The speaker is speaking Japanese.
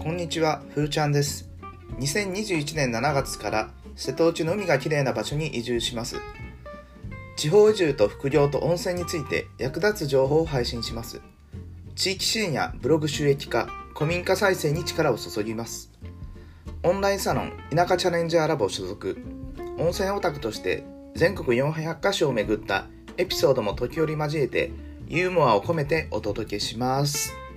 こんにちは、ふーちゃんです。2021年7月から瀬戸内の海がきれいな場所に移住します。地方移住と副業と温泉について役立つ情報を配信します。地域支援やブログ収益化、古民家再生に力を注ぎます。オンラインサロン田舎チャレンジャーラボ所属、温泉オタクとして全国400カ所を巡ったエピソードも時折交えてユーモアを込めてお届けします。